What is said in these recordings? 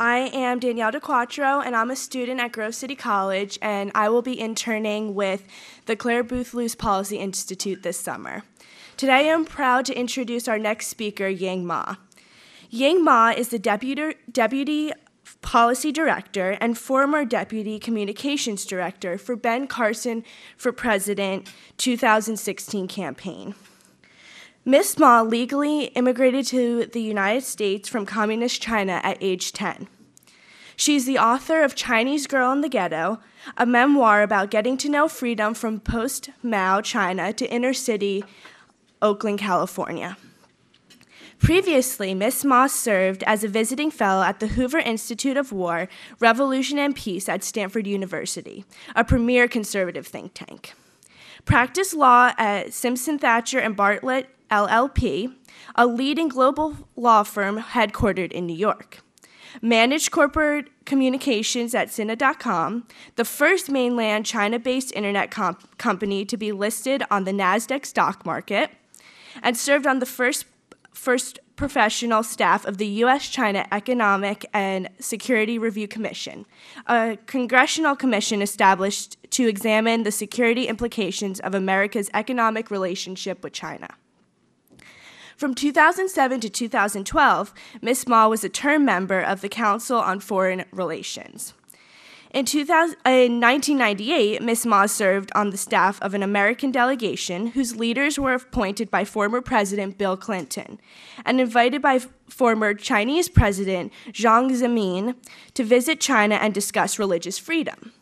I am Danielle DeQuattro, and I'm a student at Grove City College, and I will be interning with the Clare Boothe Luce Policy Institute this summer. Today, I'm proud to introduce our next speaker, Ying Ma. Ying Ma is the deputy, deputy Policy Director and former Deputy Communications Director for Ben Carson for President 2016 campaign. Miss Ma legally immigrated to the United States from communist China at age 10. She's the author of Chinese Girl in the Ghetto, a memoir about getting to know freedom from post Mao China to inner city Oakland, California. Previously, Miss Ma served as a visiting fellow at the Hoover Institute of War, Revolution and Peace at Stanford University, a premier conservative think tank. Practiced law at Simpson Thacher and Bartlett LLP, a leading global law firm headquartered in New York. Managed corporate communications at Sina.com, the first mainland China based internet comp- company to be listed on the NASDAQ stock market, and served on the first, first professional staff of the U.S. China Economic and Security Review Commission, a congressional commission established to examine the security implications of America's economic relationship with China. From 2007 to 2012, Ms. Ma was a term member of the Council on Foreign Relations. In, 2000, in 1998, Ms. Ma served on the staff of an American delegation whose leaders were appointed by former President Bill Clinton and invited by former Chinese President Jiang Zemin to visit China and discuss religious freedom.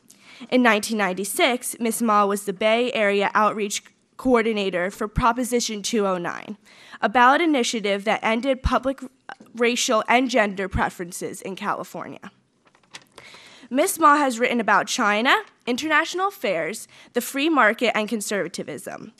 In 1996, Ms. Ma was the Bay Area Outreach Coordinator for Proposition 209, a ballot initiative that ended public uh, racial and gender preferences in California. Ms. Ma has written about China, international affairs, the free market, and conservatism.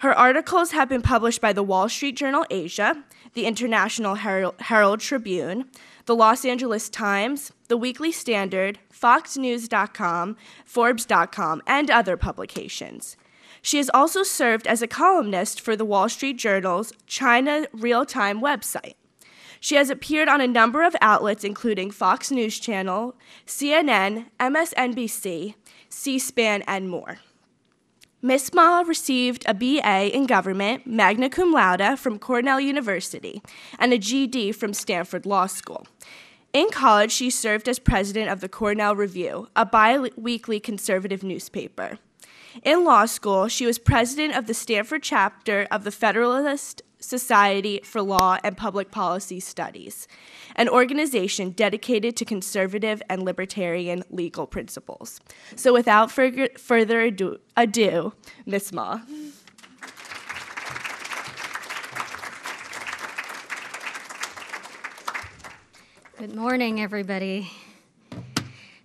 Her articles have been published by the Wall Street Journal Asia, the International Herald, Tribune, the Los Angeles Times, the Weekly Standard, FoxNews.com, Forbes.com, and other publications. She has also served as a columnist for the Wall Street Journal's China Real Time website. She has appeared on a number of outlets, including Fox News Channel, CNN, MSNBC, C SPAN, and more. Miss Ma received a BA in government, magna cum laude from Cornell University, and a JD from Stanford Law School. In college, she served as president of the Cornell Review, a bi weekly conservative newspaper. In law school, she was president of the Stanford chapter of the Federalist Society for Law and Public Policy Studies, an organization dedicated to conservative and libertarian legal principles. So, without further ado, ado Ms. Ma. Good morning, everybody.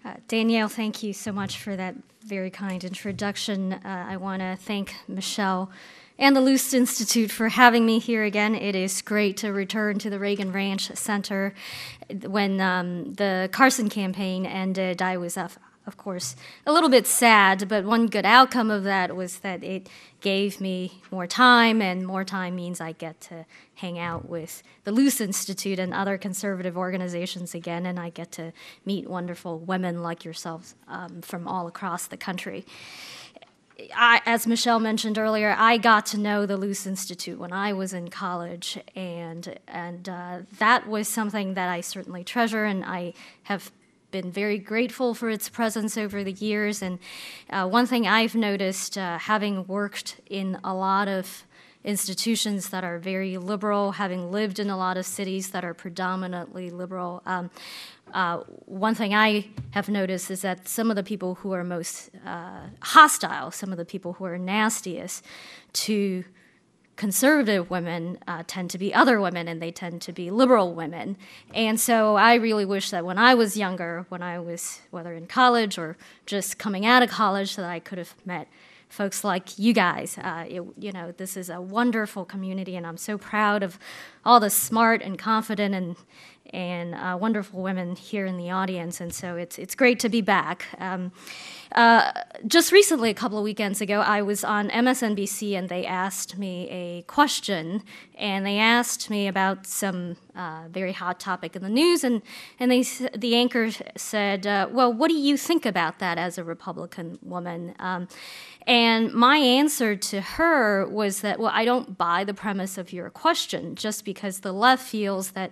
Uh, Danielle, thank you so much for that very kind introduction. Uh, I want to thank Michelle and the Luce Institute for having me here again. It is great to return to the Reagan Ranch Center. When um, the Carson campaign ended, I was, of, course, a little bit sad, but one good outcome of that was that it gave me more time, and more time means I get to hang out with the Luce Institute and other conservative organizations again, and I get to meet wonderful women like yourselves um, from all across the country. I, as Michelle mentioned earlier, I got to know the Luce Institute when I was in college, and and uh, that was something that I certainly treasure, and I have been very grateful for its presence over the years. And uh, one thing I've noticed, uh, having worked in a lot of institutions that are very liberal, having lived in a lot of cities that are predominantly liberal. Um, uh, one thing I have noticed is that some of the people who are most uh, hostile, some of the people who are nastiest to conservative women uh, tend to be other women and they tend to be liberal women. And so I really wish that when I was younger, when I was whether in college or just coming out of college, that I could have met folks like you guys. Uh, it, you know, this is a wonderful community, and I'm so proud of all the smart and confident and and uh, wonderful women here in the audience, and so it's it's great to be back. Um, uh, just recently, a couple of weekends ago, I was on MSNBC and they asked me a question, and they asked me about some uh, very hot topic in the news, and and they the anchor said, uh, "Well, what do you think about that as a Republican woman?" Um, and my answer to her was that, well, I don't buy the premise of your question just because the left feels that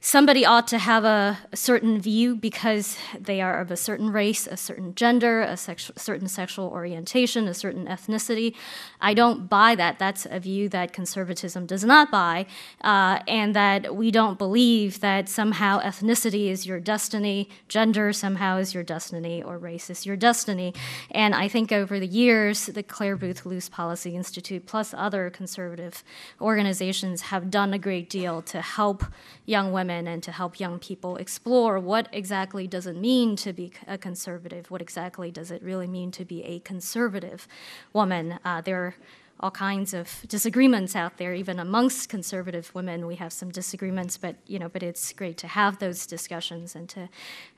somebody ought to have a, a, certain view because they are of a certain race, a certain gender, a sexu- certain sexual orientation, a certain ethnicity. I don't buy that. That's a view that conservatism does not buy, uh, and that we don't believe that somehow ethnicity is your destiny, gender somehow is your destiny, or race is your destiny. And I think over the years, the Clare Boothe Luce Policy Institute, plus other conservative organizations, have done a great deal to help young women women and to help young people explore what exactly does it mean to be a conservative? What exactly does it really mean to be a conservative woman? Uh, there all kinds of disagreements out there, even amongst conservative women. We have some disagreements, but you know, but it's great to have those discussions and to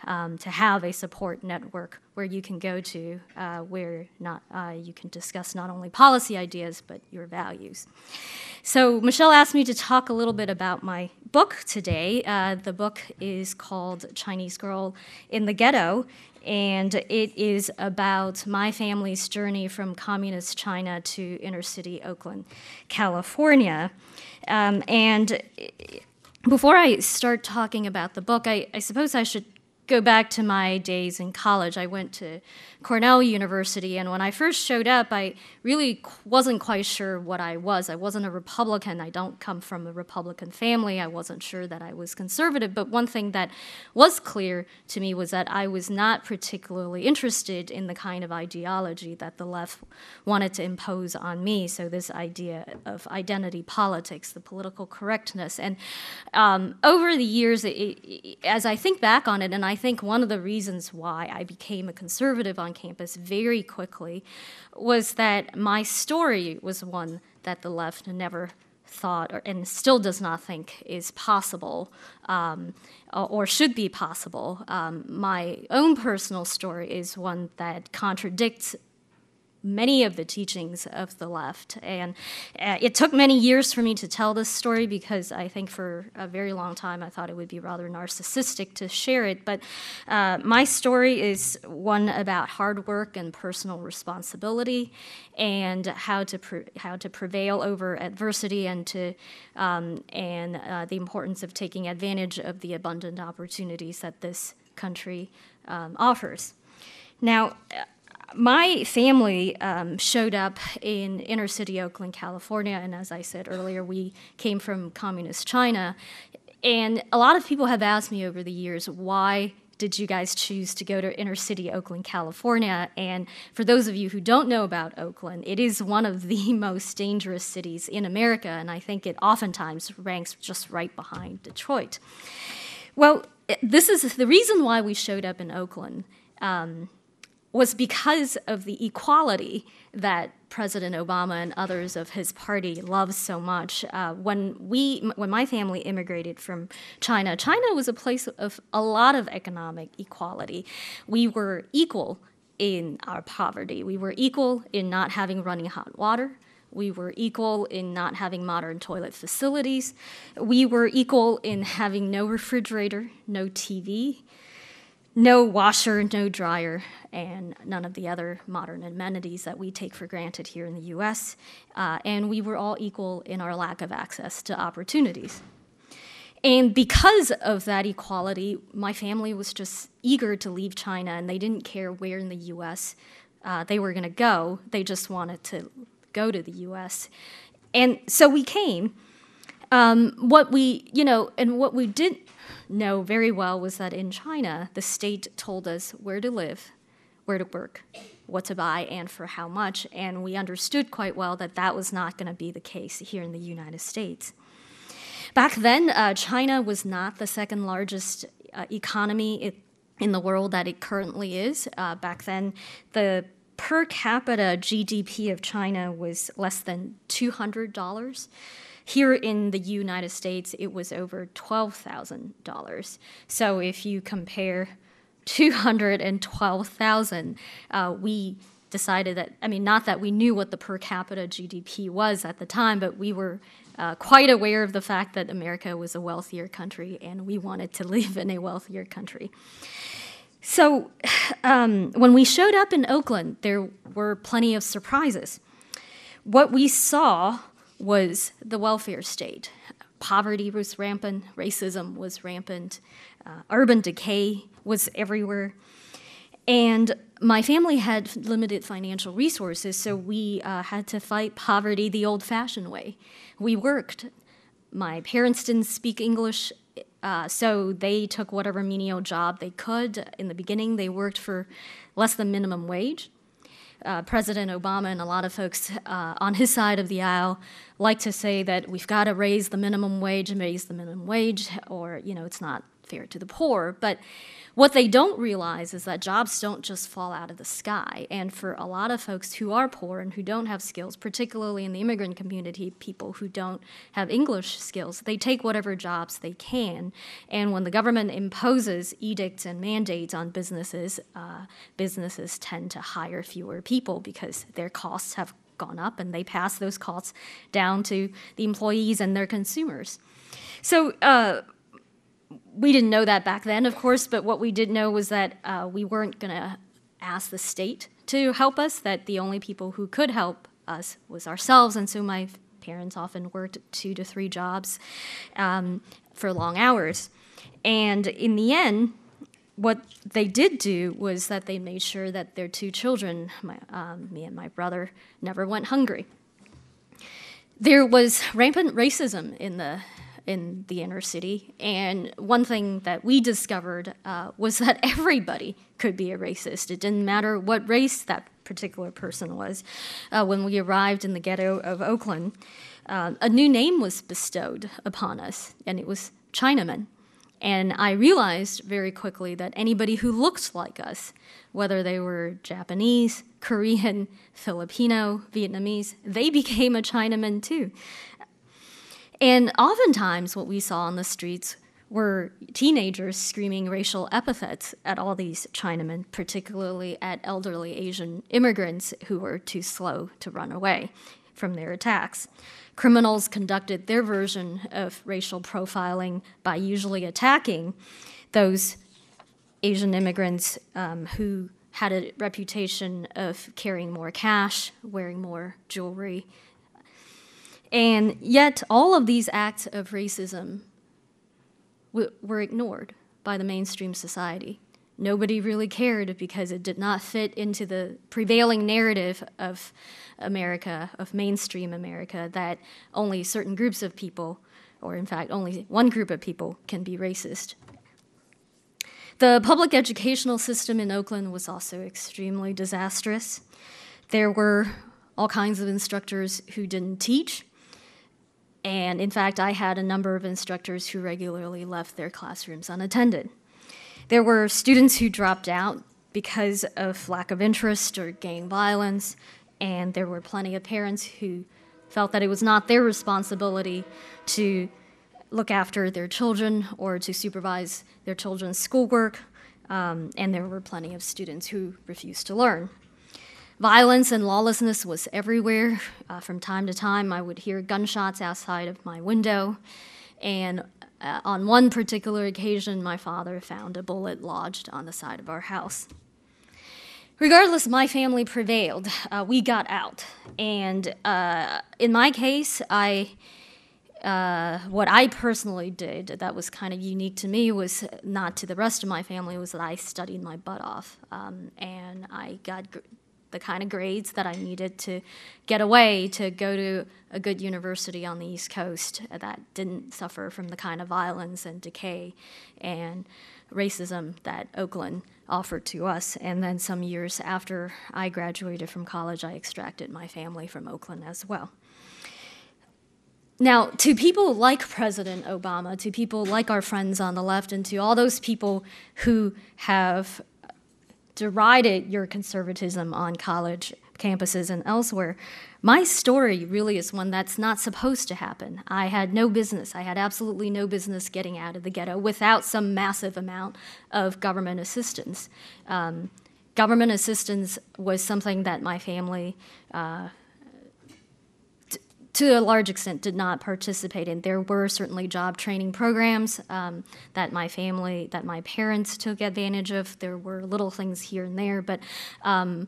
um, to have a support network where you can go to, uh, where not uh, you can discuss not only policy ideas but your values. So Michelle asked me to talk a little bit about my book today. Uh, the book is called Chinese Girl in the Ghetto, and it is about my family's journey from communist China to inner city Oakland, California. Um, and before I start talking about the book, I, I suppose I should go back to my days in college. I went to Cornell University, and when I first showed up, I really wasn't quite sure what I was. I wasn't a Republican. I don't come from a Republican family. I wasn't sure that I was conservative. But one thing that was clear to me was that I was not particularly interested in the kind of ideology that the left wanted to impose on me. So, this idea of identity politics, the political correctness. And um, over the years, it, it, as I think back on it, and I think one of the reasons why I became a conservative on campus very quickly was that my story was one that the left never thought or, and still does not think is possible um, or should be possible. Um, my own personal story is one that contradicts many of the teachings of the left. And uh, it took many years for me to tell this story because I think for a very long time I thought it would be rather narcissistic to share it. But uh, my story is one about hard work and personal responsibility and how to pre- how to prevail over adversity and to um, and uh, the importance of taking advantage of the abundant opportunities that this country um, offers. Now, my family um, showed up in inner city Oakland, California, and as I said earlier, we came from communist China. And a lot of people have asked me over the years, why did you guys choose to go to inner city Oakland, California? And for those of you who don't know about Oakland, it is one of the most dangerous cities in America, and I think it oftentimes ranks just right behind Detroit. Well, this is the reason why we showed up in Oakland. Um, was because of the equality that President Obama and others of his party love so much. Uh, when we, when my family immigrated from China, China was a place of a lot of economic equality. We were equal in our poverty. We were equal in not having running hot water. We were equal in not having modern toilet facilities. We were equal in having no refrigerator, no TV, no washer, no dryer, and none of the other modern amenities that we take for granted here in the US. Uh, and we were all equal in our lack of access to opportunities. And because of that equality, my family was just eager to leave China, and they didn't care where in the US uh, they were going to go. They just wanted to go to the US. And so we came. Um, what we, you know, and what we did know very well was that in China, the state told us where to live, where to work, what to buy, and for how much. And we understood quite well that that was not going to be the case here in the United States. Back then, uh, China was not the second largest uh, economy in the world that it currently is. Uh, back then, the per capita GDP of China was less than $200. Here in the United States, it was over $12,000. So if you compare 212,000, uh, we decided that, I mean, not that we knew what the per capita GDP was at the time, but we were uh, quite aware of the fact that America was a wealthier country and we wanted to live in a wealthier country. So um, when we showed up in Oakland, there were plenty of surprises. What we saw was the welfare state. Poverty was rampant, racism was rampant, uh, urban decay was everywhere. And my family had limited financial resources, so we uh, had to fight poverty the old fashioned way. We worked. My parents didn't speak English, uh, so they took whatever menial job they could. In the beginning, they worked for less than minimum wage. Uh, President Obama and a lot of folks uh, on his side of the aisle like to say that we've got to raise the minimum wage and raise the minimum wage, or you know, it's not fair to the poor. But what they don't realize is that jobs don't just fall out of the sky. And for a lot of folks who are poor and who don't have skills, particularly in the immigrant community, people who don't have English skills, they take whatever jobs they can. And when the government imposes edicts and mandates on businesses, uh, businesses tend to hire fewer people because their costs have gone up and they pass those costs down to the employees and their consumers. So, uh, we didn't know that back then, of course, but what we did know was that uh, we weren't going to ask the state to help us, that the only people who could help us was ourselves. And so my parents often worked two to three jobs um, for long hours. And in the end, what they did do was that they made sure that their two children, my, um, me and my brother, never went hungry. There was rampant racism in the in the inner city. And one thing that we discovered uh, was that everybody could be a racist. It didn't matter what race that particular person was. Uh, when we arrived in the ghetto of Oakland, uh, a new name was bestowed upon us, and it was Chinaman. And I realized very quickly that anybody who looked like us, whether they were Japanese, Korean, Filipino, Vietnamese, they became a Chinaman too. And oftentimes, what we saw on the streets were teenagers screaming racial epithets at all these Chinamen, particularly at elderly Asian immigrants who were too slow to run away from their attacks. Criminals conducted their version of racial profiling by usually attacking those Asian immigrants um, who had a reputation of carrying more cash, wearing more jewelry, and yet, all of these acts of racism were ignored by the mainstream society. Nobody really cared because it did not fit into the prevailing narrative of America, of mainstream America, that only certain groups of people, or in fact, only one group of people, can be racist. The public educational system in Oakland was also extremely disastrous. There were all kinds of instructors who didn't teach, and in fact, I had a number of instructors who regularly left their classrooms unattended. There were students who dropped out because of lack of interest or gang violence, and there were plenty of parents who felt that it was not their responsibility to look after their children or to supervise their children's schoolwork, um, and there were plenty of students who refused to learn. Violence and lawlessness was everywhere. Uh, from time to time, I would hear gunshots outside of my window. And uh, on one particular occasion, my father found a bullet lodged on the side of our house. Regardless, my family prevailed. Uh, we got out. And uh, in my case, I. Uh, what I personally did that was kind of unique to me was not to the rest of my family was that I studied my butt off um, and I got the kind of grades that I needed to get away to go to a good university on the East Coast that didn't suffer from the kind of violence and decay and racism that Oakland offered to us. And then some years after I graduated from college, I extracted my family from Oakland as well. Now, to people like President Obama, to people like our friends on the left, and to all those people who have derided your conservatism on college campuses and elsewhere. My story really is one that's not supposed to happen. I had no business, I had absolutely no business getting out of the ghetto without some massive amount of government assistance. Um, government assistance was something that my family, uh, to a large extent, did not participate in. There were certainly job training programs um, that my family, that my parents took advantage of. There were little things here and there, but um,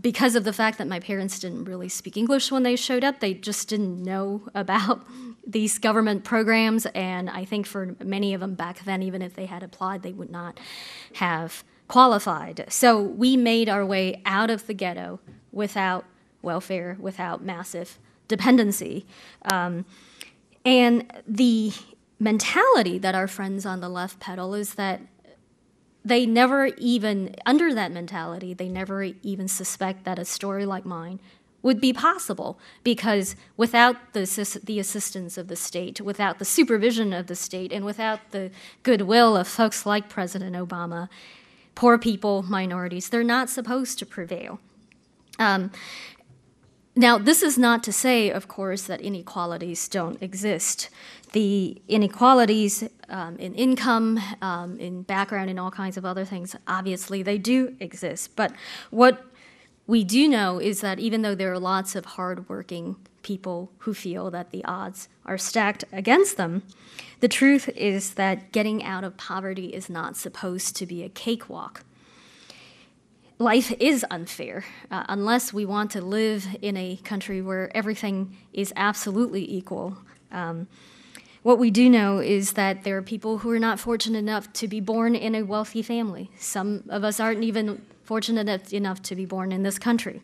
because of the fact that my parents didn't really speak English when they showed up, they just didn't know about these government programs. And I think for many of them back then, even if they had applied, they would not have qualified. So we made our way out of the ghetto without welfare, without massive dependency. Um, and the mentality that our friends on the left peddle is that they never even, under that mentality, they never even suspect that a story like mine would be possible because without the, the assistance of the state, without the supervision of the state, and without the goodwill of folks like President Obama, poor people, minorities, they're not supposed to prevail. Um, now, this is not to say, of course, that inequalities don't exist. The inequalities um, in income, um, in background, in all kinds of other things, obviously they do exist. But what we do know is that even though there are lots of hardworking people who feel that the odds are stacked against them, the truth is that getting out of poverty is not supposed to be a cakewalk life is unfair uh, unless we want to live in a country where everything is absolutely equal. Um, what we do know is that there are people who are not fortunate enough to be born in a wealthy family. Some of us aren't even fortunate enough to be born in this country.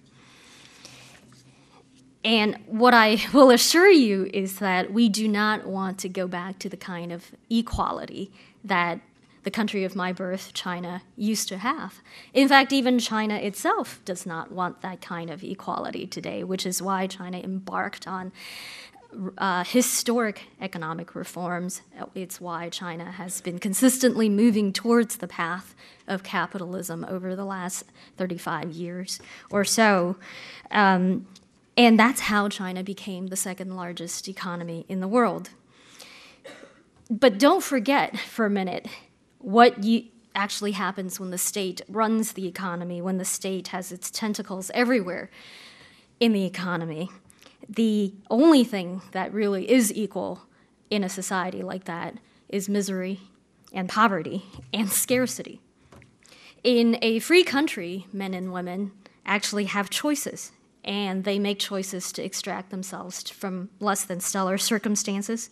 And what I will assure you is that we do not want to go back to the kind of equality that the country of my birth, China, used to have. In fact, even China itself does not want that kind of equality today, which is why China embarked on uh, historic economic reforms. It's why China has been consistently moving towards the path of capitalism over the last 35 years or so. Um, and that's how China became the second largest economy in the world. But don't forget for a minute what you, actually happens when the state runs the economy, when the state has its tentacles everywhere in the economy. The only thing that really is equal in a society like that is misery and poverty and scarcity. In a free country, men and women actually have choices, and they make choices to extract themselves from less than stellar circumstances.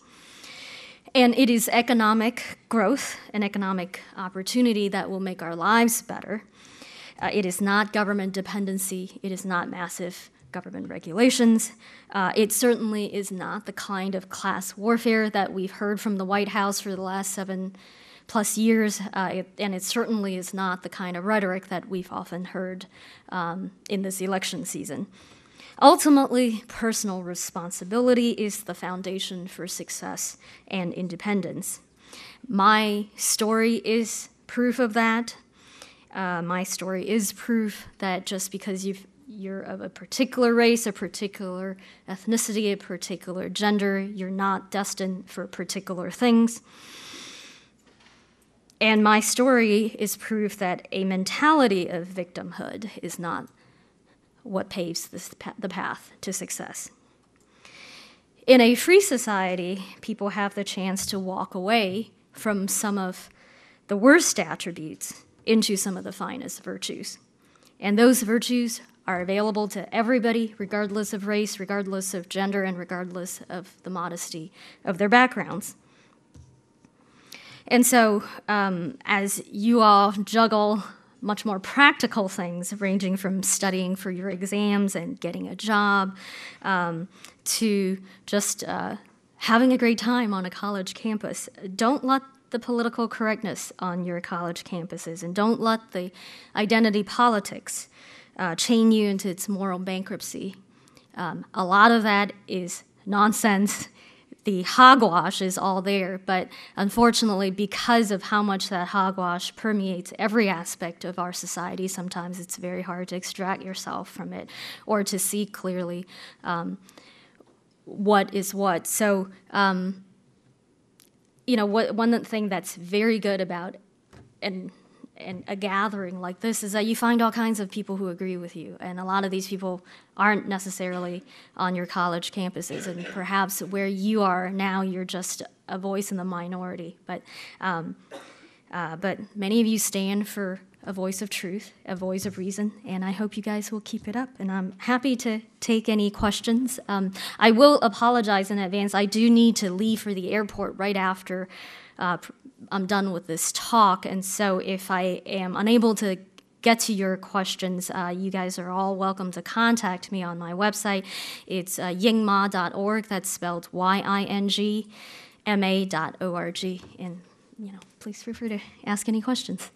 And it is economic growth and economic opportunity that will make our lives better. Uh, it is not government dependency, it is not massive government regulations. Uh, it certainly is not the kind of class warfare that we've heard from the White House for the last seven plus years, uh, it, and it certainly is not the kind of rhetoric that we've often heard um, in this election season. Ultimately, personal responsibility is the foundation for success and independence. My story is proof of that. Uh, my story is proof that just because you are of a particular race, a particular ethnicity, a particular gender, you're not destined for particular things. And my story is proof that a mentality of victimhood is not what paves this, the path to success. In a free society, people have the chance to walk away from some of the worst attributes into some of the finest virtues. And those virtues are available to everybody, regardless of race, regardless of gender, and regardless of the modesty of their backgrounds. And so, um, as you all juggle much more practical things, ranging from studying for your exams and getting a job um, to just uh, having a great time on a college campus. Don't let the political correctness on your college campuses and don't let the identity politics uh, chain you into its moral bankruptcy. Um, a lot of that is nonsense. The hogwash is all there, but unfortunately, because of how much that hogwash permeates every aspect of our society, sometimes it's very hard to extract yourself from it or to see clearly um, what is what. So, um, you know, what, one thing that's very good about and and a gathering like this is that you find all kinds of people who agree with you. And a lot of these people aren't necessarily on your college campuses. And perhaps where you are now you're just a voice in the minority. But um, uh, but many of you stand for a voice of truth a voice of reason. And i hope you guys will keep it up. And i'm happy to take any questions. Um, i will apologize in advance. I do need to leave for the airport right after uh, I'm done with this talk. And so if I am unable to get to your questions, uh, you guys are all welcome to contact me on my website. It's uh, yingma.org. That's spelled Y-I-N-G-M-A dot O-R-G. And, you know, please feel free to ask any questions.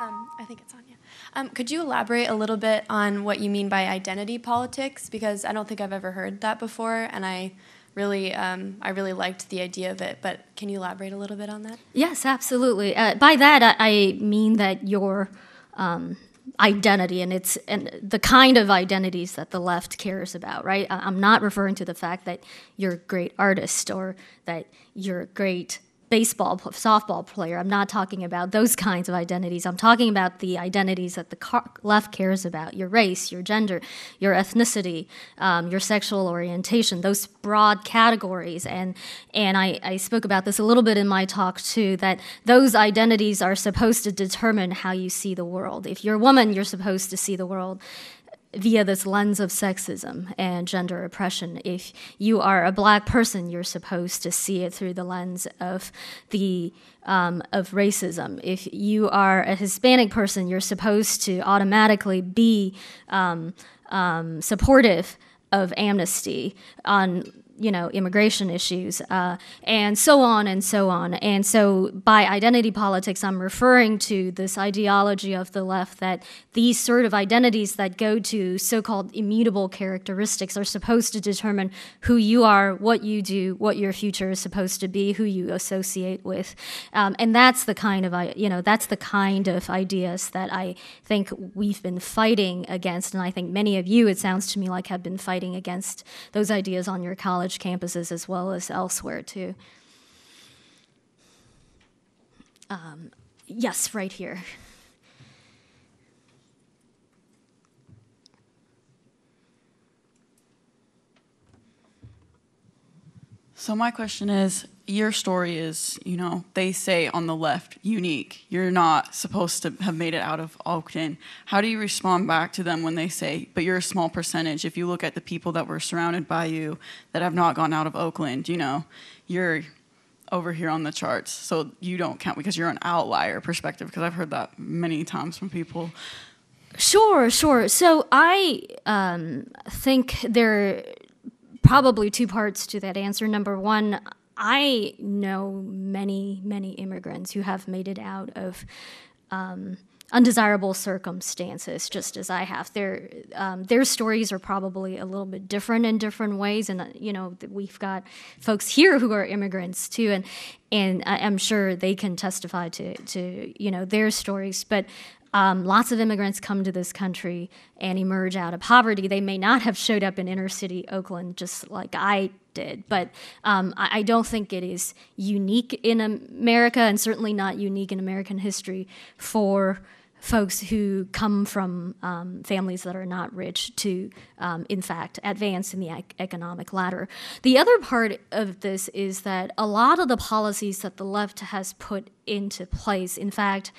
Um, I think it's on, yeah. Um, could you elaborate a little bit on what you mean by identity politics? Because I don't think I've ever heard that before, and I really, um, I really liked the idea of it. But can you elaborate a little bit on that? Yes, absolutely. Uh, by that, I mean that your um, identity and it's and the kind of identities that the left cares about right i'm not referring to the fact that you're a great artist or that you're a great baseball, softball player. I'm not talking about those kinds of identities. I'm talking about the identities that the left cares about your race, your gender, your ethnicity, um, your sexual orientation, those broad categories. And, and I, I spoke about this a little bit in my talk too that those identities are supposed to determine how you see the world. If you're a woman, you're supposed to see the world via this lens of sexism and gender oppression. If you are a black person, you're supposed to see it through the lens of the um, of racism. If you are a Hispanic person, you're supposed to automatically be um, um, supportive of amnesty on you know immigration issues uh, and so on and so on. And so by identity politics i'm referring to this ideology of the left that these sort of identities that go to so-called immutable characteristics are supposed to determine who you are what you do what your future is supposed to be who you associate with. Um, and that's the kind of you know that's the kind of ideas that i think we've been fighting against. And i think many of you it sounds to me like have been fighting against those ideas on your college college campuses as well as elsewhere too. Um, yes, right here. So my question is your story is, you know, they say on the left, unique. You're not supposed to have made it out of Oakland. How do you respond back to them when they say, but you're a small percentage? If you look at the people that were surrounded by you that have not gone out of Oakland, you know, you're over here on the charts. So you don't count because you're an outlier perspective, because I've heard that many times from people. Sure, sure. So I um, think there are probably two parts to that answer. Number one, I know many, many immigrants who have made it out of um, undesirable circumstances, just as I have. Their um, their stories are probably a little bit different in different ways, and uh, you know we've got folks here who are immigrants too, and and I'm sure they can testify to to you know their stories. But um, lots of immigrants come to this country and emerge out of poverty. They may not have showed up in inner city Oakland just like I did, but um, I, I, don't think it is unique in America and certainly not unique in American history for folks who come from um, families that are not rich to, um, in fact, advance in the ec- economic ladder. The other part of this is that a lot of the policies that the left has put into place, in fact,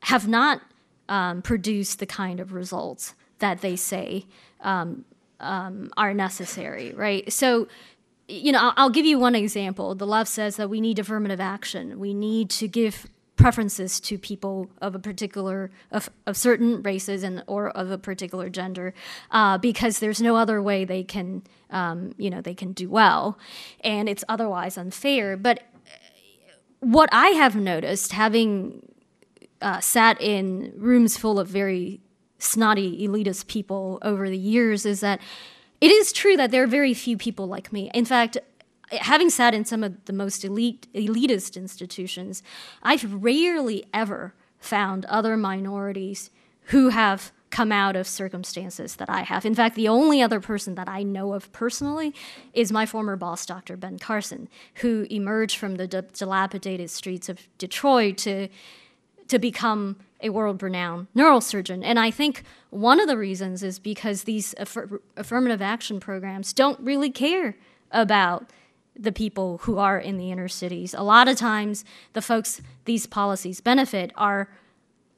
have not um, produce the kind of results that they say um, um, are necessary, right? So, you know, I'll, I'll give you one example. The left says that we need affirmative action. We need to give preferences to people of a particular of, of certain races and or of a particular gender uh, because there's no other way they can um, you know they can do well and it's otherwise unfair but what i have noticed having uh, sat in rooms full of very snotty elitist people over the years is that it is true that there are very few people like me in fact having sat in some of the most elite elitist institutions, I've rarely ever found other minorities who have come out of circumstances that I have. In fact, the only other person that I know of personally is my former boss, Dr. Ben Carson, who emerged from the dilapidated streets of Detroit to to become a world renowned neurosurgeon. And I think one of the reasons is because these affir- affirmative action programs don't really care about the people who are in the inner cities. A lot of times, the folks these policies benefit are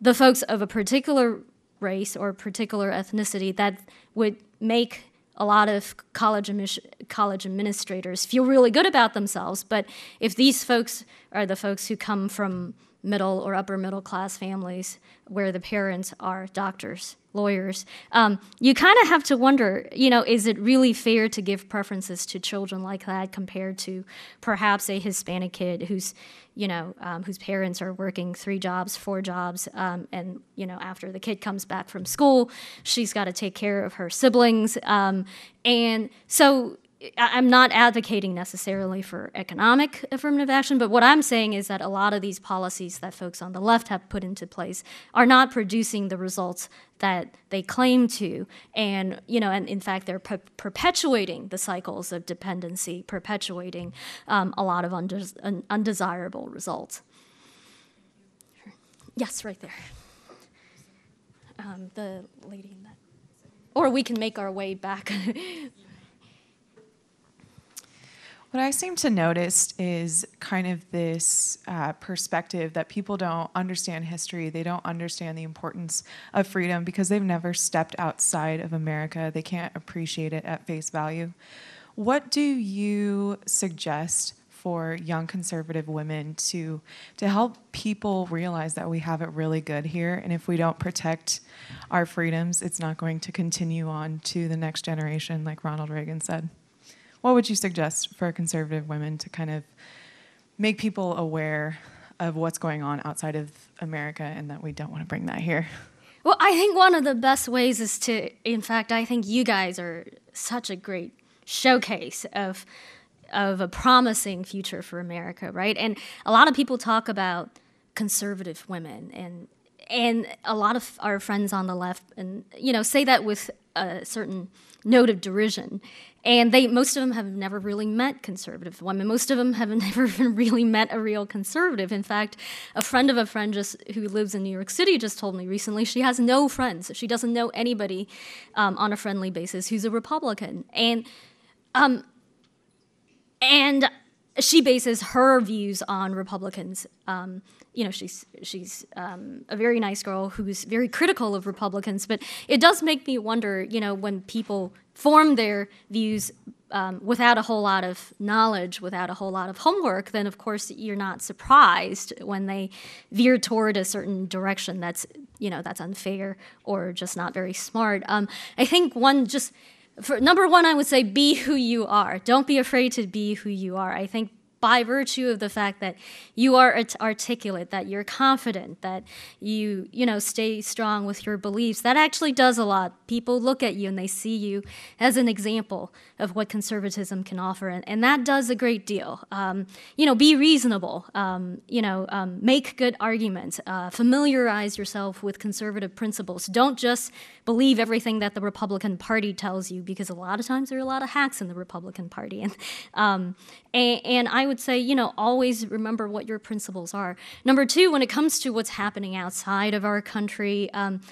the folks of a particular race or particular ethnicity that would make a lot of college, college administrators feel really good about themselves. But if these folks are the folks who come from middle or upper middle class families where the parents are doctors, lawyers. Um, you kind of have to wonder, you know, is it really fair to give preferences to children like that compared to perhaps a Hispanic kid who's, you know, um, whose parents are working three jobs, four jobs, um, and you know, after the kid comes back from school, she's got to take care of her siblings, um, and so I'm not advocating necessarily for economic affirmative action, but what I'm saying is that a lot of these policies that folks on the left have put into place are not producing the results that they claim to, and you know, and in fact, they're per- perpetuating the cycles of dependency, perpetuating um, a lot of undes- undesirable results. Yes, right there. Um, the lady in that, or we can make our way back. What I seem to notice is kind of this uh, perspective that people don't understand history. They don't understand the importance of freedom because they've never stepped outside of America. They can't appreciate it at face value. What do you suggest for young conservative women to to help people realize that we have it really good here and if we don't protect our freedoms it's not going to continue on to the next generation like Ronald Reagan said what would you suggest for conservative women to kind of make people aware of what's going on outside of America and that we don't want to bring that here? Well, I think one of the best ways is to, in fact, I think you guys are such a great showcase of of a promising future for America, right? And a lot of people talk about conservative women and and a lot of our friends on the left and you know say that with a certain note of derision and they most of them have never really met conservative women. Most of them have never even really met a real conservative. In fact a friend of a friend just who lives in new york city just told me recently she has no friends. She doesn't know anybody um, on a friendly basis who's a republican. And um, and she bases her views on republicans um, you know she's she's um, a very nice girl who's very critical of Republicans, but it does make me wonder, you know, when people form their views um, without a whole lot of knowledge, without a whole lot of homework, then of course you're not surprised when they veer toward a certain direction that's you know that's unfair or just not very smart. Um, I think one just for number one, I would say be who you are. Don't be afraid to be who you are. I think by virtue of the fact that you are articulate, that you're confident, that you, you know, stay strong with your beliefs, that actually does a lot. People look at you and they see you as an example of what conservatism can offer, and, and that does a great deal. Um, you know, be reasonable. Um, you know, um, make good arguments. Uh, familiarize yourself with conservative principles. Don't just believe everything that the Republican Party tells you, because a lot of times there are a lot of hacks in the Republican Party, and um, and, and I would would say, you know, always remember what your principles are. Number two, when it comes to what's happening outside of our country, um,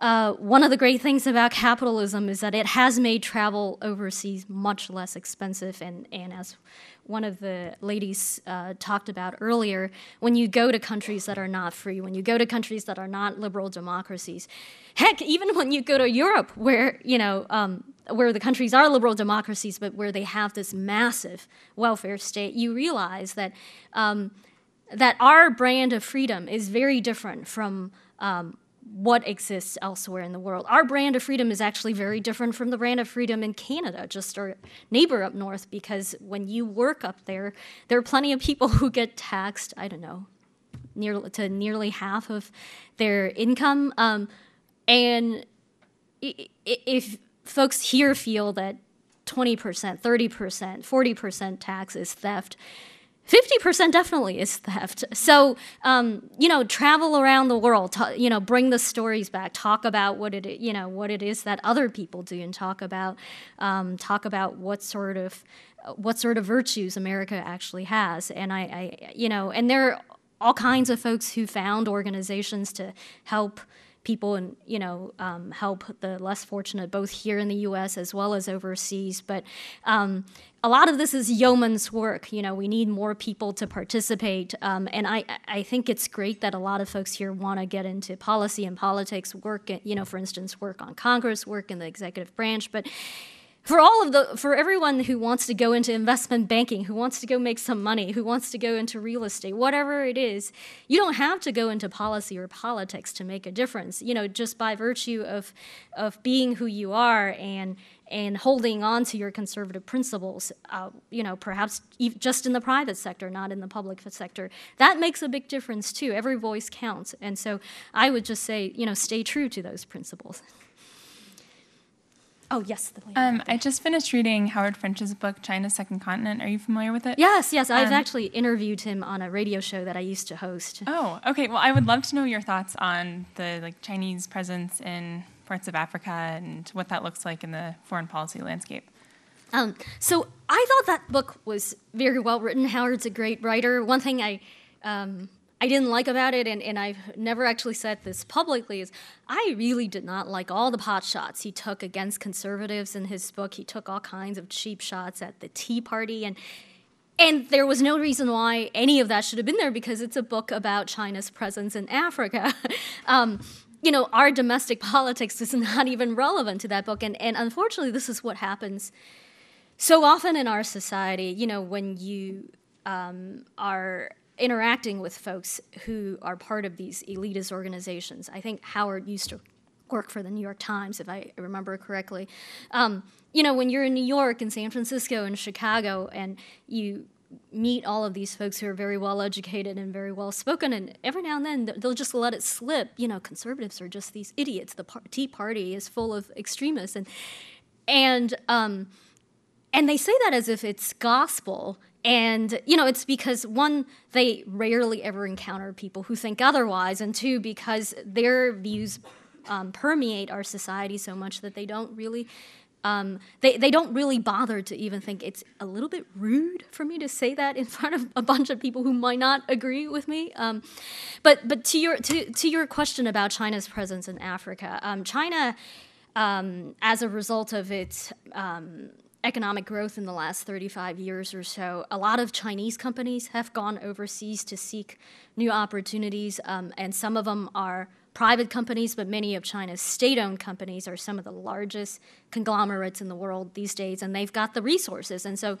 uh, one of the great things about capitalism is that it has made travel overseas much less expensive. And, and as one of the ladies uh, talked about earlier, when you go to countries that are not free, when you go to countries that are not liberal democracies, heck, even when you go to Europe, where you know um, where the countries are liberal democracies, but where they have this massive welfare state, you realize that um, that our brand of freedom is very different from um, what exists elsewhere in the world. Our brand of freedom is actually very different from the brand of freedom in Canada, just our neighbor up north, because when you work up there, there are plenty of people who get taxed, I don't know, near, to nearly half of their income. Um, and if folks here feel that 20%, 30%, 40% tax is theft, 50% definitely is theft. So, um, you know, travel around the world, you know, bring the stories back, talk about what it, you know, what it is that other people do and talk about, um, talk about what sort of, what sort of virtues America actually has. And I, I, you know, and there are all kinds of folks who found organizations to help people and you know um, help the less fortunate both here in the U.S. as well as overseas. But um, a lot of this is yeoman's work. You know, we need more people to participate, um, and I I think it's great that a lot of folks here want to get into policy and politics, work. You know, for instance, work on Congress, work in the executive branch, but for all of the for everyone who wants to go into investment banking who wants to go make some money who wants to go into real estate whatever it is you don't have to go into policy or politics to make a difference you know just by virtue of of being who you are and and holding on to your conservative principles, uh, you know, perhaps just in the private sector, not in the public sector, that makes a big difference too. Every voice counts. And so I would just say, you know, stay true to those principles. Oh, yes. Um, I just finished reading Howard French's book, China's Second Continent. Are you familiar with it? Yes, yes. I've um, actually interviewed him on a radio show that I used to host. Oh, okay. Well, I would love to know your thoughts on the like Chinese presence in parts of Africa and what that looks like in the foreign policy landscape. Um, so I thought that book was very well written. Howard's a great writer. One thing I um, I didn't like about it, and, and I've never actually said this publicly, is I really did not like all the pot shots he took against conservatives in his book. He took all kinds of cheap shots at the Tea Party, and and there was no reason why any of that should have been there because it's a book about China's presence in Africa. um, you know, our domestic politics is not even relevant to that book, and and unfortunately, this is what happens so often in our society. You know, when you um, are interacting with folks who are part of these elitist organizations. I think Howard used to work for the New York Times, if I remember correctly. Um, you know, when you're in New York and San Francisco and Chicago, and you meet all of these folks who are very well educated and very well spoken, and every now and then they'll just let it slip. You know, conservatives are just these idiots. The Tea Party is full of extremists, and and um, and they say that as if it's gospel and, you know, it's because one, they rarely ever encounter people who think otherwise, and two, because their views um, permeate our society so much that they don't really. Um, they, they don't really bother to even think it's a little bit rude for me to say that in front of a bunch of people who might not agree with me. Um, but but to your to, to your question about China's presence in Africa, um, China, um, as a result of its um, economic growth in the last 35 years or so, a lot of Chinese companies have gone overseas to seek new opportunities, um, and some of them are private companies, but many of China's state owned companies are some of the largest conglomerates in the world these days, and they've got the resources. And so,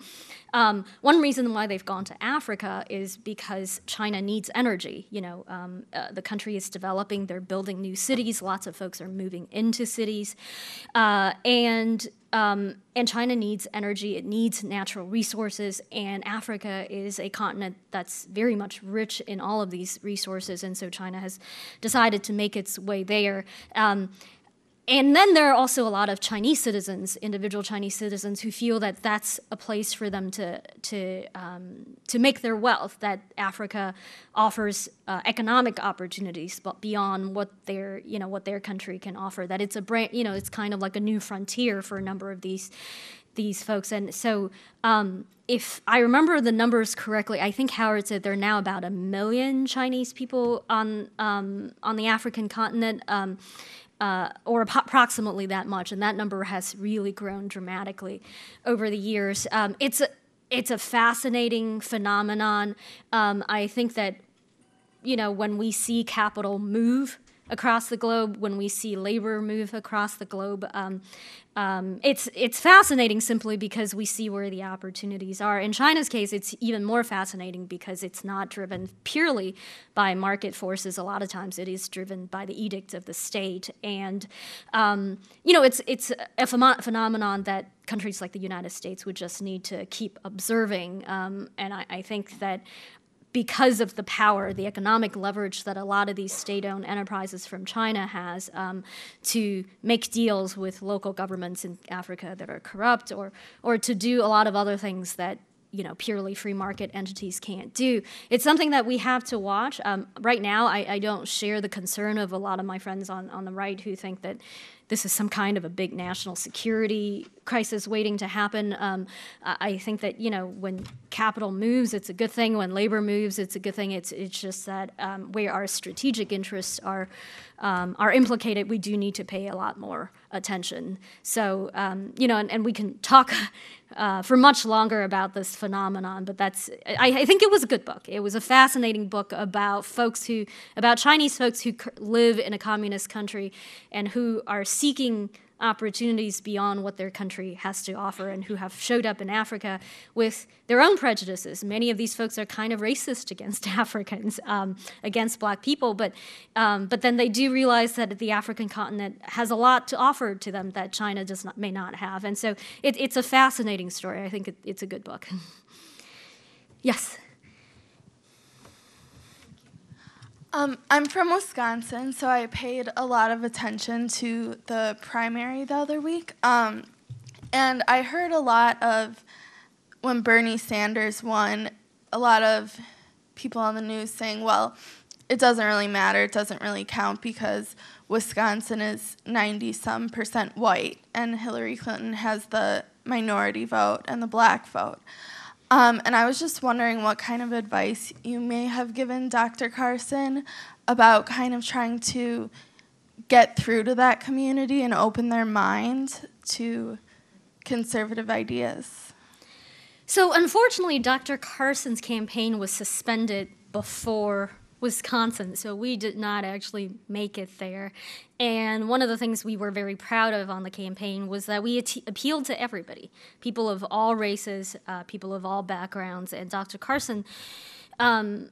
um, one reason why they've gone to Africa is because China needs energy. You know, um, uh, the country is developing, they're building new cities, lots of folks are moving into cities. Uh, and um, and China needs energy, it needs natural resources, and Africa is a continent that's very much rich in all of these resources, and so China has decided to make its way there. Um, and then there are also a lot of Chinese citizens, individual Chinese citizens, who feel that that's a place for them to to um, to make their wealth. That Africa offers uh, economic opportunities, but beyond what their you know what their country can offer. That it's a brand, you know, it's kind of like a new frontier for a number of these these folks. And so, um, if I remember the numbers correctly, I think Howard said there are now about a million Chinese people on um, on the African continent. Um, uh, or approximately that much, and that number has really grown dramatically over the years. Um, it's a it's a fascinating phenomenon. Um, I think that you know when we see capital move across the globe, when we see labor move across the globe. Um, um, it's it's fascinating simply because we see where the opportunities are. In China's case, it's even more fascinating because it's not driven purely by market forces. A lot of times, it is driven by the edict of the state, and um, you know, it's it's a phenomenon that countries like the United States would just need to keep observing. Um, and I, I think that because of the power, the economic leverage that a lot of these state owned enterprises from China has um, to make deals with local governments in Africa that are corrupt or, or to do a lot of other things that you know purely free market entities can't do. It's something that we have to watch. Um, right now I, I, don't share the concern of a lot of my friends on, on the right who think that this is some kind of a big national security crisis waiting to happen. Um, I think that you know when capital moves, it's a good thing. When labor moves, it's a good thing. It's it's just that um, where our strategic interests are um, are implicated, we do need to pay a lot more attention. So um, you know, and, and we can talk uh, for much longer about this phenomenon. But that's I, I, think it was a good book. It was a fascinating book about folks who about Chinese folks who live in a communist country and who are seeking opportunities beyond what their country has to offer and who have showed up in Africa with their own prejudices. Many of these folks are kind of racist against Africans, um, against black people, but, um, but then they do realize that the African continent has a lot to offer to them that China does not, may not have. And so it, it's a fascinating story. I think it, it's a good book. yes. Um, I'm from Wisconsin, so I paid a lot of attention to the primary the other week. Um, and I heard a lot of when Bernie Sanders won, a lot of people on the news saying, well, it doesn't really matter, it doesn't really count because Wisconsin is 90 some percent white and Hillary Clinton has the minority vote and the black vote. Um, and I was just wondering what kind of advice you may have given Dr. Carson about kind of trying to get through to that community and open their mind to conservative ideas. So, unfortunately, Dr. Carson's campaign was suspended before Wisconsin, so we did not actually make it there. And one of the things we were very proud of on the campaign was that we at- appealed to everybody people of all races, uh, people of all backgrounds. And Dr. Carson um,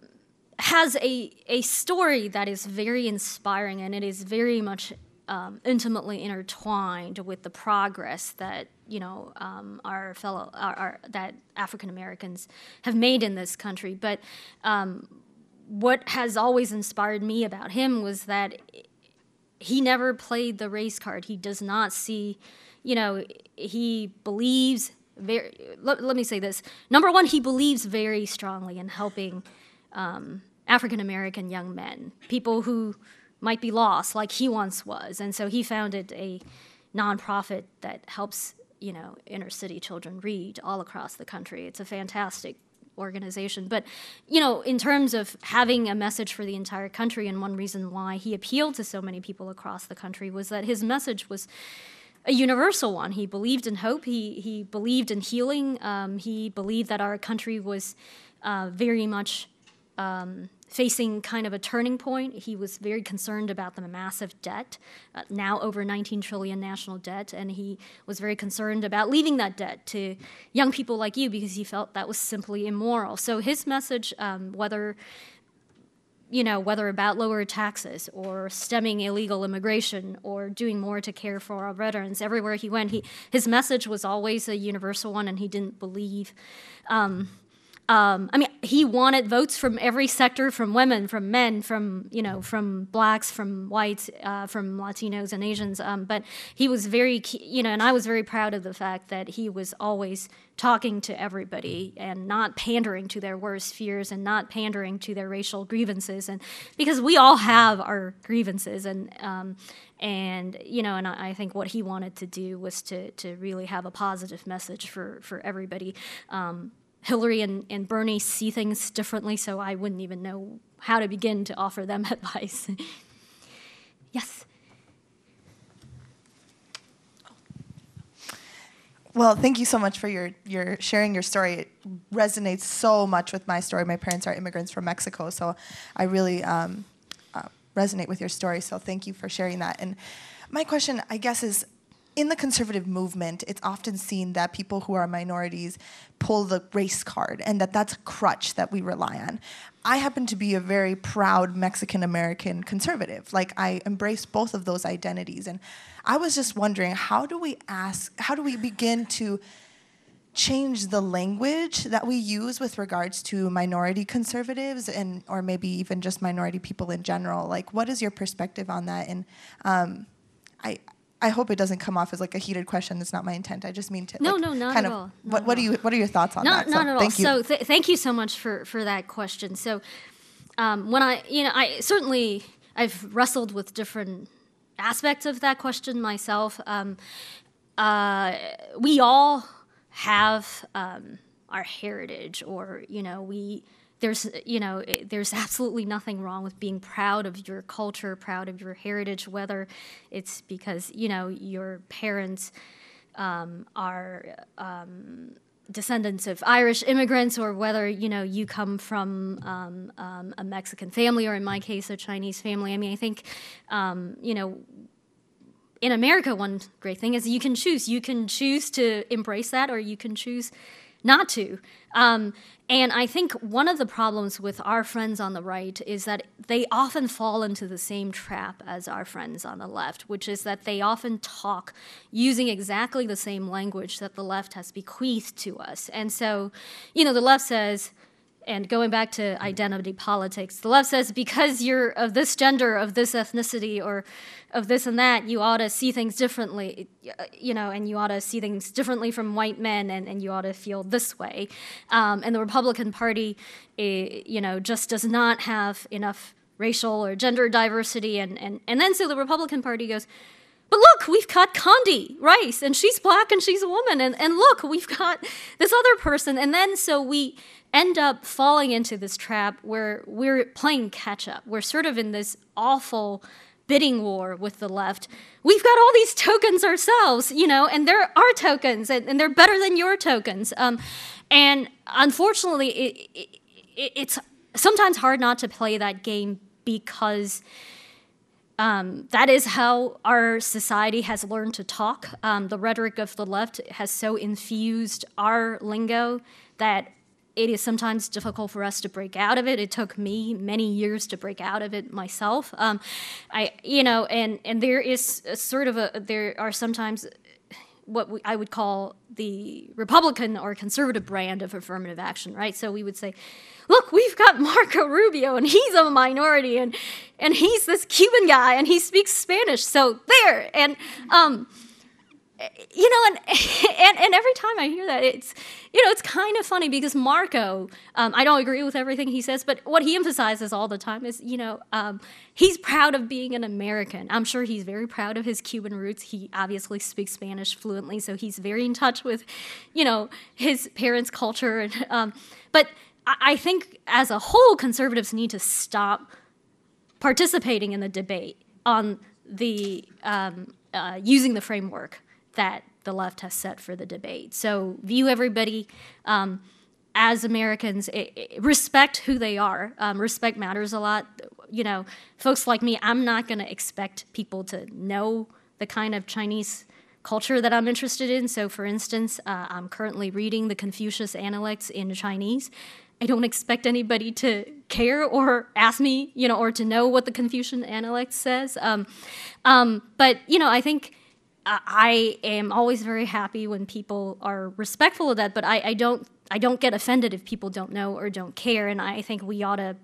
has a, a story that is very inspiring and it is very much um, intimately intertwined with the progress that you know um, our fellow our, our, that African Americans have made in this country. But um, what has always inspired me about him was that he never played the race card. He does not see, you know, he believes very. Let, let me say this. Number one, he believes very strongly in helping um, African American young men, people who might be lost, like he once was, and so he founded a nonprofit that helps you know inner city children read all across the country. It's a fantastic organization. But, you know, in terms of having a message for the entire country, and one reason why he appealed to so many people across the country was that his message was a universal one. He believed in hope. He he believed in healing. Um, he believed that our country was uh, very much um, facing kind of a turning point. He was very concerned about the massive debt, uh, now over 19 trillion national debt, and he was very concerned about leaving that debt to young people like you because he felt that was simply immoral. So his message, um, whether you know, whether about lower taxes or stemming illegal immigration or doing more to care for our veterans, everywhere he went, he, his message was always a universal one, and he didn't believe. Um, um, I mean, he wanted votes from every sector, from women, from men, from you know, from blacks, from whites, uh, from Latinos and Asians. Um, but he was very, you know, and I was very proud of the fact that he was always talking to everybody and not pandering to their worst fears and not pandering to their racial grievances, and because we all have our grievances and. Um, and you know, and I, I, think what he wanted to do was to to really have a positive message for for everybody. Um, Hillary and, and Bernie see things differently, so I wouldn't even know how to begin to offer them advice. yes. Well, thank you so much for your, your sharing your story. It resonates so much with my story. My parents are immigrants from Mexico, so I really um, uh, resonate with your story. So thank you for sharing that. And my question, I guess, is in the conservative movement, it's often seen that people who are minorities pull the race card and that that's a crutch that we rely on. I happen to be a very proud Mexican American conservative. Like I embrace both of those identities and I was just wondering how do we ask how do we begin to change the language that we use with regards to minority conservatives and or maybe even just minority people in general like what is your perspective on that and um, I I hope it doesn't come off as like a heated question. That's not my intent. I just mean to no, like, no, not kind at of, all. What, what do you What are your thoughts on not, that? Not so, at all. Thank you. So th- thank you so much for for that question. So um, when I you know I certainly I've wrestled with different aspects of that question myself. Um, uh, we all have um, our heritage, or you know we there's you know there's absolutely nothing wrong with being proud of your culture proud of your heritage whether it's because you know your parents um, are um, descendants of Irish immigrants or whether you know you come from um, um a Mexican family or in my case a Chinese family. I mean I think um, you know in America one great thing is you can choose. You can choose to embrace that or you can choose not to. Um, and I think one of the problems with our friends on the right is that they often fall into the same trap as our friends on the left, which is that they often talk using exactly the same language that the left has bequeathed to us. And so, you know, the left says, and going back to identity politics, the left says because you're of this gender, of this ethnicity, or of this and that, you ought to see things differently, you know, and you ought to see things differently from white men, and, and you ought to feel this way. Um, and the Republican Party, eh, you know, just does not have enough racial or gender diversity, and, and, and then so the Republican Party goes, but look, we've got Condi Rice, and she's black and she's a woman. And, and look, we've got this other person. And then so we end up falling into this trap where we're playing catch up. We're sort of in this awful bidding war with the left. We've got all these tokens ourselves, you know, and they're our tokens, and, and they're better than your tokens. Um, and unfortunately, it, it, it's sometimes hard not to play that game because um, that is how our society has learned to talk. Um, the rhetoric of the left has so infused our lingo that it is sometimes difficult for us to break out of it. It took me many years to break out of it myself. Um, I, you know, and and there is sort of a there are sometimes what we, I would call the Republican or conservative brand of affirmative action, right? So we would say, look, we've got Marco Rubio, and he's a minority, and and he's this Cuban guy, and he speaks Spanish. So there, and um, you know, and, and and every time I hear that, it's you know, it's kind of funny because Marco, um, I don't agree with everything he says, but what he emphasizes all the time is, you know, um, he's proud of being an American. I'm sure he's very proud of his Cuban roots. He obviously speaks Spanish fluently, so he's very in touch with, you know, his parents' culture. And, um, but I think as a whole, conservatives need to stop participating in the debate on the um, uh, using the framework that the left has set for the debate. So view everybody um, as Americans, it, it, respect who they are. Um, respect matters a lot. You know, folks like me, I'm not going to expect people to know the kind of Chinese culture that I'm interested in. So, for instance, uh, I'm currently reading the Confucius Analects in Chinese. I don't expect anybody to care or ask me, you know, or to know what the Confucian Analects says. Um, um, but you know, I think I am always very happy when people are respectful of that, but I, I don't I don't get offended if people don't know or don't care, and I think we ought to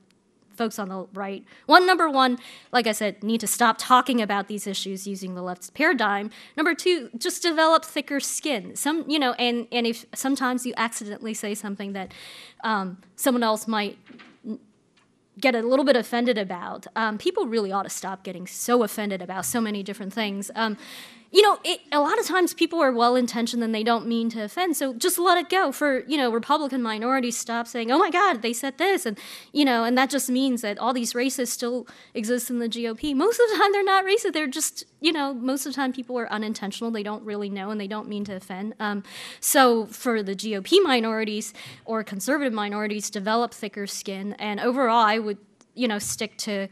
folks on the right. One, number one, like I said, need to stop talking about these issues using the left's paradigm. Number two, just develop thicker skin. Some, you know, and and if sometimes you accidentally say something that um, someone else might get a little bit offended about, um, people really ought to stop getting so offended about so many different things. Um, you know, it, a lot of times people are well intentioned and they don't mean to offend. So just let it go. For you know, Republican minorities stop saying, "Oh my God, they said this," and you know, and that just means that all these racists still exist in the GOP. Most of the time, they're not racist. They're just you know, most of the time people are unintentional. They don't really know and they don't mean to offend. Um, so for the GOP minorities or conservative minorities, develop thicker skin. And overall, I would you know stick to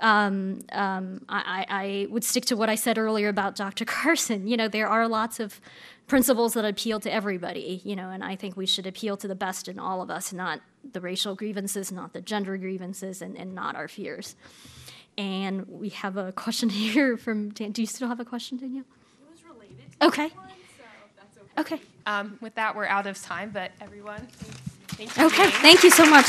um, um, I, I, would stick to what I said earlier about Dr. Carson. You know, there are lots of principles that appeal to everybody, you know, and I think we should appeal to the best in all of us, not the racial grievances, not the gender grievances, and, and not our fears. And we have a question here from Dan. Do you still have a question, Danielle? It was related okay. One, so okay. Okay. Um, with that, we're out of time, but everyone, thank you. Okay, thank you so much.